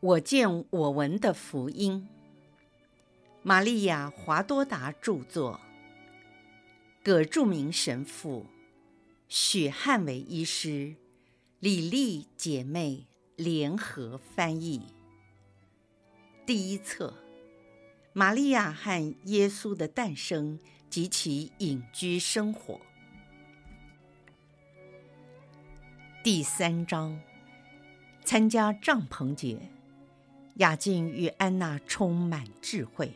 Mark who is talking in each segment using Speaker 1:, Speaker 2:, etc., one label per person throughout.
Speaker 1: 我见我闻的福音，玛利亚·华多达著作，葛著名神父，许汉伟医师，李丽姐妹。联合翻译。第一册：玛利亚和耶稣的诞生及其隐居生活。第三章：参加帐篷节。雅静与安娜充满智慧。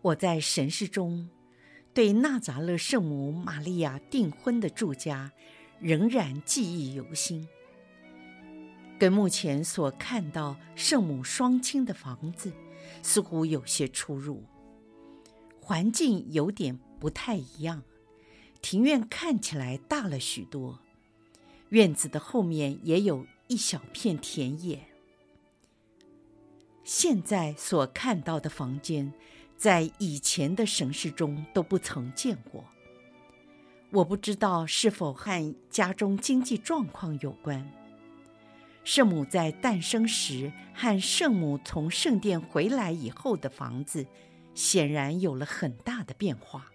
Speaker 1: 我在神视中对纳扎勒圣母玛利亚订婚的住家仍然记忆犹新，跟目前所看到圣母双亲的房子似乎有些出入，环境有点不太一样。庭院看起来大了许多。院子的后面也有一小片田野。现在所看到的房间，在以前的神视中都不曾见过。我不知道是否和家中经济状况有关。圣母在诞生时和圣母从圣殿回来以后的房子，显然有了很大的变化。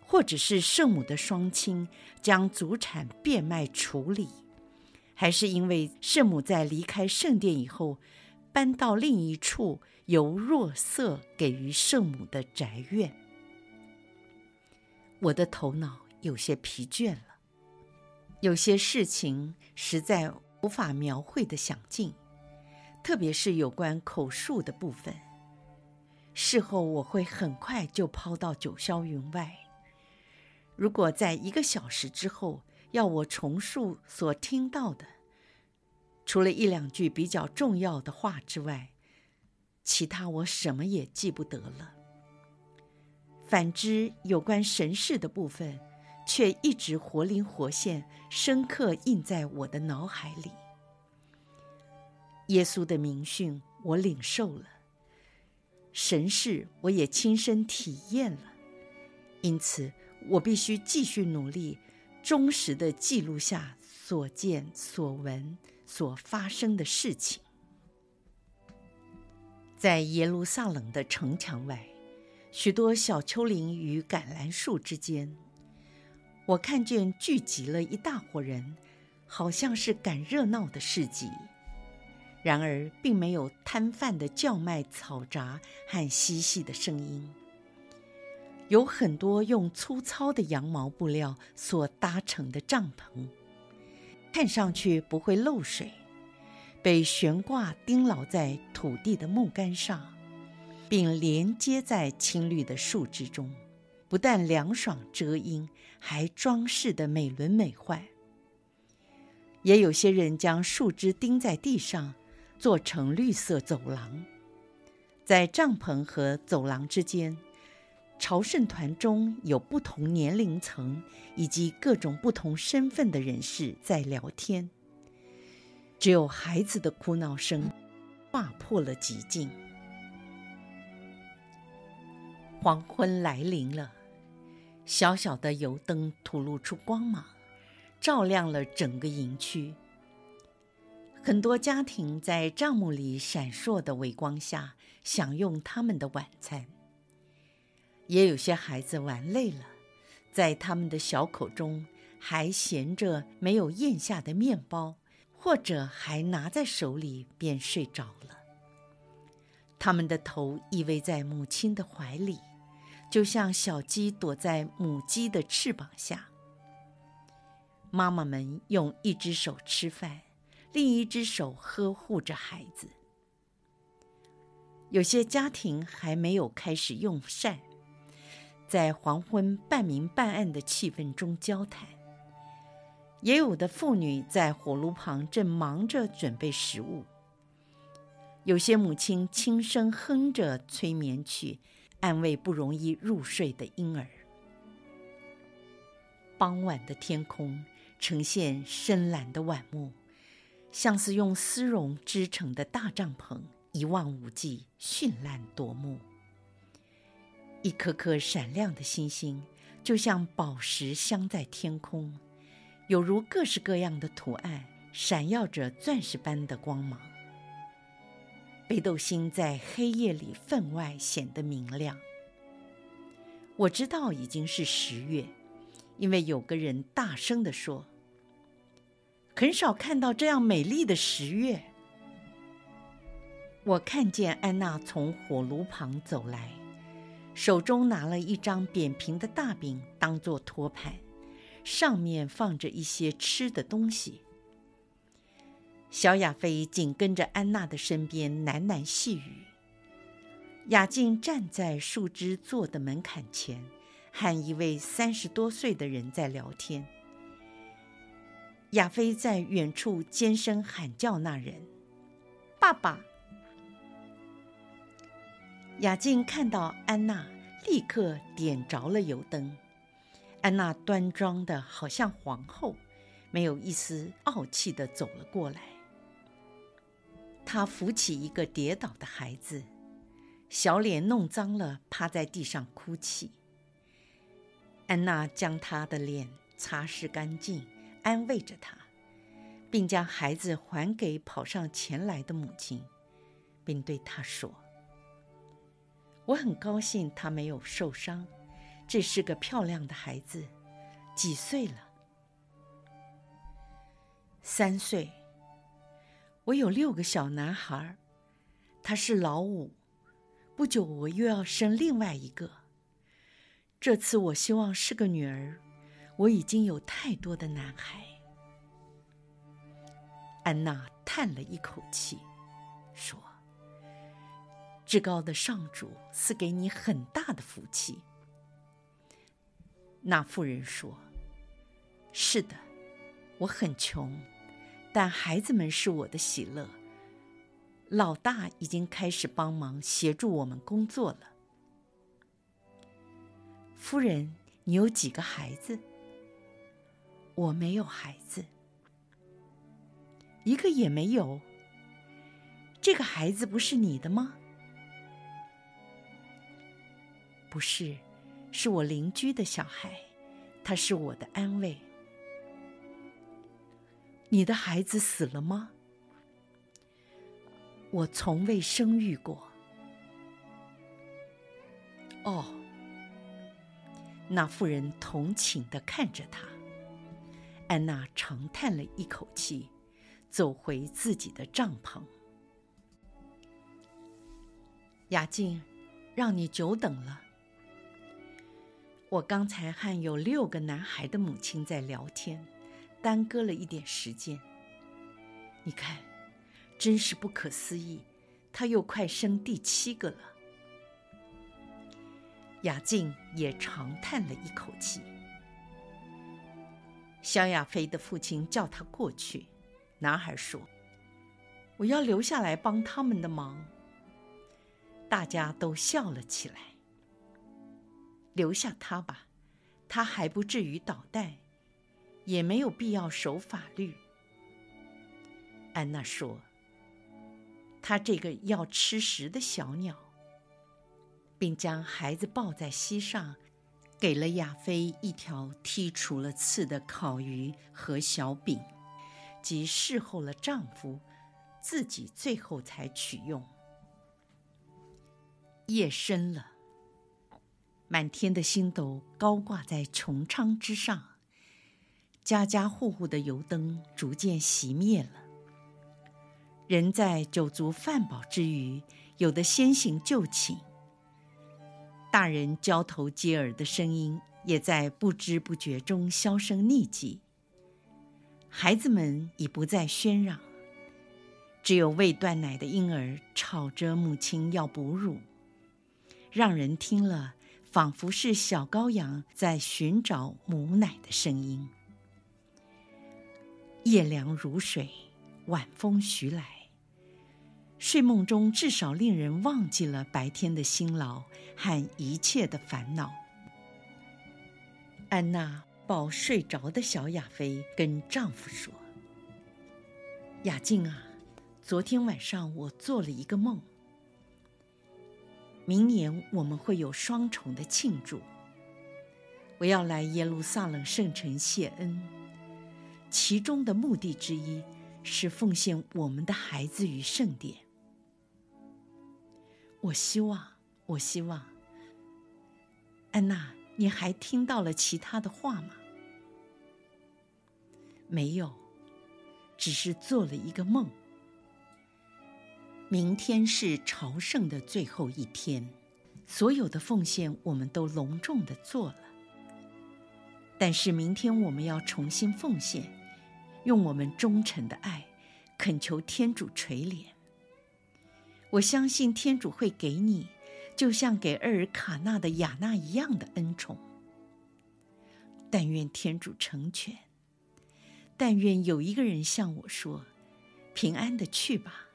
Speaker 1: 或者是圣母的双亲将祖产变卖处理，还是因为圣母在离开圣殿以后，搬到另一处由若瑟给予圣母的宅院？我的头脑有些疲倦了，有些事情实在无法描绘的详尽，特别是有关口述的部分。事后我会很快就抛到九霄云外。如果在一个小时之后要我重述所听到的，除了一两句比较重要的话之外，其他我什么也记不得了。反之，有关神事的部分，却一直活灵活现，深刻印在我的脑海里。耶稣的名训我领受了，神事我也亲身体验了，因此。我必须继续努力，忠实地记录下所见所闻所发生的事情。在耶路撒冷的城墙外，许多小丘陵与橄榄树之间，我看见聚集了一大伙人，好像是赶热闹的市集。然而，并没有摊贩的叫卖嘈杂和嬉戏的声音。有很多用粗糙的羊毛布料所搭成的帐篷，看上去不会漏水，被悬挂钉牢在土地的木杆上，并连接在青绿的树枝中，不但凉爽遮阴，还装饰的美轮美奂。也有些人将树枝钉在地上，做成绿色走廊，在帐篷和走廊之间。朝圣团中有不同年龄层以及各种不同身份的人士在聊天，只有孩子的哭闹声划破了寂静。黄昏来临了，小小的油灯吐露出光芒，照亮了整个营区。很多家庭在帐幕里闪烁的微光下享用他们的晚餐。也有些孩子玩累了，在他们的小口中还衔着没有咽下的面包，或者还拿在手里便睡着了。他们的头依偎在母亲的怀里，就像小鸡躲在母鸡的翅膀下。妈妈们用一只手吃饭，另一只手呵护着孩子。有些家庭还没有开始用膳。在黄昏半明半暗的气氛中交谈，也有的妇女在火炉旁正忙着准备食物。有些母亲轻声哼着催眠曲，安慰不容易入睡的婴儿。傍晚的天空呈现深蓝的晚幕，像是用丝绒织成的大帐篷，一望无际，绚烂夺目。一颗颗闪亮的星星，就像宝石镶在天空，有如各式各样的图案，闪耀着钻石般的光芒。北斗星在黑夜里分外显得明亮。我知道已经是十月，因为有个人大声地说：“很少看到这样美丽的十月。”我看见安娜从火炉旁走来，手中拿了一张扁平的大饼当做托盘，上面放着一些吃的东西。小亚飞紧跟着安娜的身边喃喃细语。雅静站在树枝做的门槛前，和一位三十多岁的人在聊天。亚飞在远处尖声喊叫那人：“爸爸！”雅静看到安娜，立刻点着了油灯。安娜端庄的好像皇后，没有一丝傲气的走了过来。她扶起一个跌倒的孩子，小脸弄脏了，趴在地上哭泣。安娜将他的脸擦拭干净，安慰着他，并将孩子还给跑上前来的母亲，并对她说：“我很高兴他没有受伤，这是个漂亮的孩子，几岁了？三岁。”我有六个小男孩，他是老五。不久我又要生另外一个。这次我希望是个女儿。我已经有太多的男孩。安娜叹了一口气，说：“至高的上主赐给你很大的福气。”那妇人说：“是的，我很穷。”但孩子们是我的喜乐。老大已经开始帮忙协助我们工作了。夫人，你有几个孩子？我没有孩子，一个也没有。这个孩子不是你的吗？不是，是我邻居的小孩，他是我的安慰。你的孩子死了吗？我从未生育过。哦，那妇人同情地看着他。安娜长叹了一口气，走回自己的帐篷。雅静，让你久等了。我刚才和有六个男孩的母亲在聊天。耽搁了一点时间。你看，真是不可思议，他又快生第七个了。雅静也长叹了一口气。肖亚飞的父亲叫他过去。男孩说：“我要留下来帮他们的忙。”大家都笑了起来。留下他吧，他还不至于捣蛋。也没有必要守法律。安娜说：“他这个要吃食的小鸟。”并将孩子抱在膝上，给了亚飞一条剔除了刺的烤鱼和小饼，即侍候了丈夫，自己最后才取用。夜深了，满天的星斗高挂在穹苍之上。家家户户的油灯逐渐熄灭了。人在酒足饭饱之余，有的先行就寝。大人交头接耳的声音也在不知不觉中销声匿迹。孩子们已不再喧嚷，只有未断奶的婴儿吵着母亲要哺乳，让人听了仿佛是小羔羊在寻找母奶的声音。夜凉如水，晚风徐来。睡梦中至少令人忘记了白天的辛劳和一切的烦恼。安娜抱睡着的小亚菲，跟丈夫说：“雅静啊，昨天晚上我做了一个梦。明年我们会有双重的庆祝。我要来耶路撒冷圣城谢恩。”其中的目的之一，是奉献我们的孩子与圣典。我希望，我希望，安娜，你还听到了其他的话吗？没有，只是做了一个梦。明天是朝圣的最后一天，所有的奉献我们都隆重的做了。但是明天我们要重新奉献，用我们忠诚的爱，恳求天主垂怜。我相信天主会给你，就像给厄尔卡纳的雅纳一样的恩宠。但愿天主成全。但愿有一个人向我说：“平安的去吧，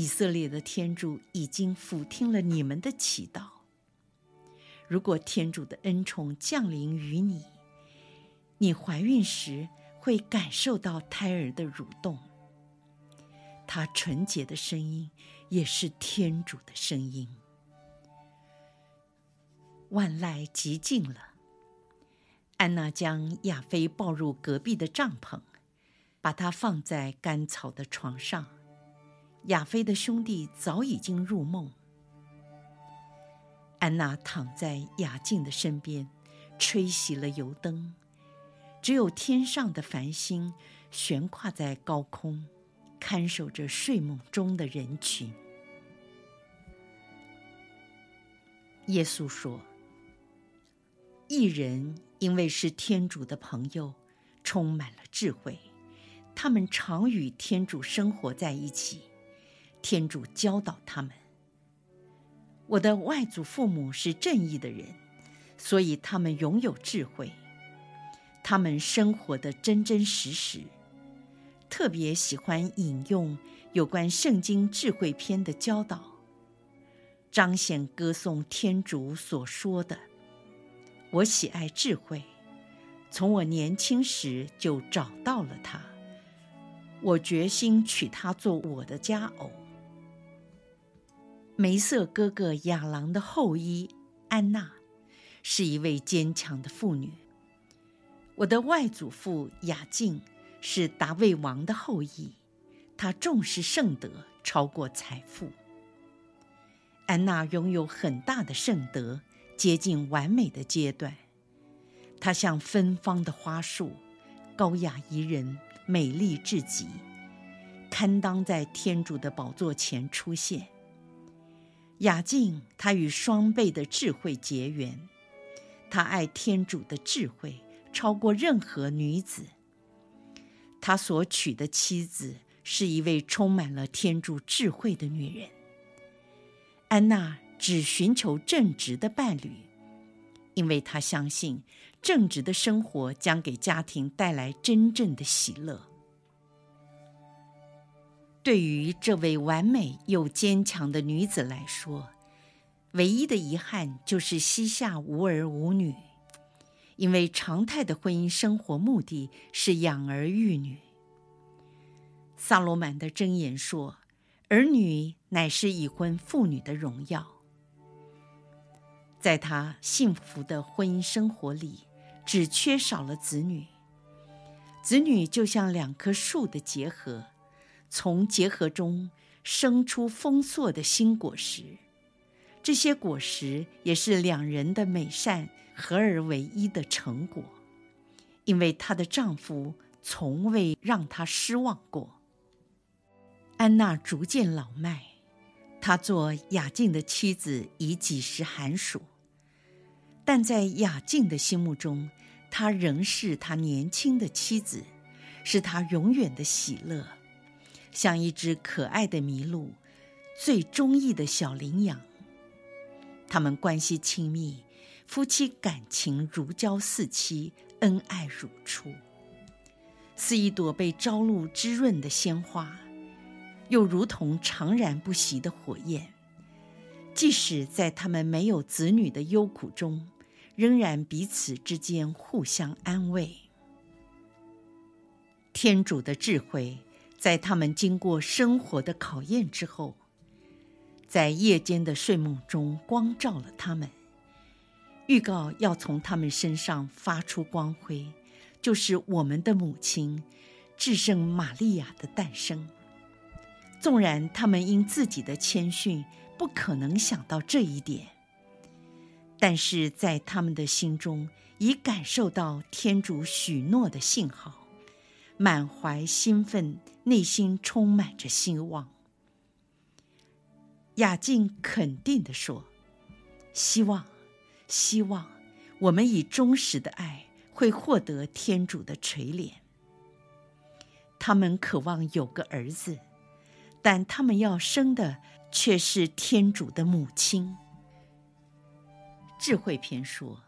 Speaker 1: 以色列的天主已经俯听了你们的祈祷。如果天主的恩宠降临于你，你怀孕时会感受到胎儿的蠕动。他纯洁的声音。”也是天主的声音。万籁寂静了，安娜将亚菲抱入隔壁的帐篷，把他放在干草的床上。亚菲的兄弟早已经入梦。安娜躺在雅静的身边，吹熄了油灯，只有天上的繁星悬挂在高空。看守着睡梦中的人群。耶稣说：“一人因为是天主的朋友，充满了智慧，他们常与天主生活在一起，天主教导他们。我的外祖父母是正义的人，所以他们拥有智慧，他们生活得真真实实。”特别喜欢引用有关圣经智慧篇的教导，彰显歌颂天主所说的：“我喜爱智慧，从我年轻时就找到了它，我决心娶她做我的佳偶。”梅瑟哥哥亚郎的后裔安娜是一位坚强的妇女。我的外祖父雅静。是达味王的后裔，他重视圣德，超过财富。安娜拥有很大的圣德，接近完美的阶段。她像芬芳的花束，高雅宜人，美丽至极，堪当在天主的宝座前出现。雅静，她与双倍的智慧结缘，她爱天主的智慧，超过任何女子。他所娶的妻子是一位充满了天主智慧的女人。安娜只寻求正直的伴侣，因为她相信正直的生活将给家庭带来真正的喜乐。对于这位完美又坚强的女子来说，唯一的遗憾就是膝下无儿无女。因为常态的婚姻生活目的是养儿育女。萨罗曼的箴言说：“儿女乃是已婚妇女的荣耀。”在他幸福的婚姻生活里，只缺少了子女。子女就像两棵树的结合，从结合中生出丰硕的新果实。这些果实也是两人的美善。合而为一的成果，因为她的丈夫从未让她失望过。安娜逐渐老迈，她做雅静的妻子已几时寒暑，但在雅静的心目中，她仍是他年轻的妻子，是他永远的喜乐，像一只可爱的麋鹿，最中意的小羚羊。他们关系亲密。夫妻感情如胶似漆，恩爱如初，似一朵被朝露滋润的鲜花，又如同常燃不息的火焰。即使在他们没有子女的忧苦中，仍然彼此之间互相安慰。天主的智慧在他们经过生活的考验之后，在夜间的睡梦中光照了他们。预告要从他们身上发出光辉，就是我们的母亲，至圣玛利亚的诞生。纵然他们因自己的谦逊不可能想到这一点，但是在他们的心中已感受到天主许诺的信号，满怀兴奋，内心充满着希望。雅静肯定地说：“希望，希望，我们以忠实的爱会获得天主的垂怜。他们渴望有个儿子。”但他们要生的却是天主的母亲。智慧篇说：“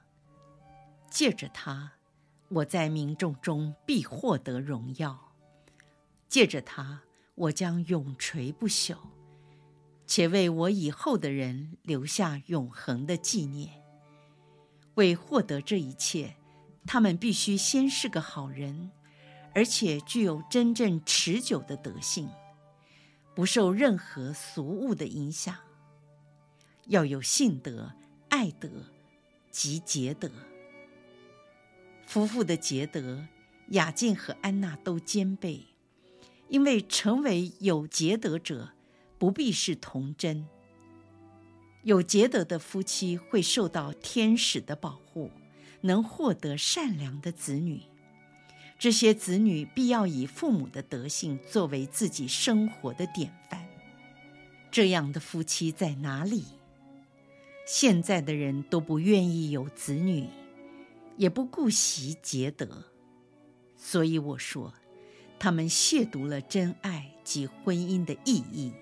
Speaker 1: 借着他，我在民众中必获得荣耀；借着他，我将永垂不朽，且为我以后的人留下永恒的纪念。为获得这一切，他们必须先是个好人，而且具有真正持久的德性。”不受任何俗物的影响，要有信德、爱德及节德。夫妇的杰德，雅静和安娜都兼备，因为成为有节德者，不必是童贞。有节德的夫妻会受到天使的保护，能获得善良的子女。这些子女必要以父母的德性作为自己生活的典范。这样的夫妻在哪里？现在的人都不愿意有子女，也不顾惜节德，所以我说，他们亵渎了真爱及婚姻的意义。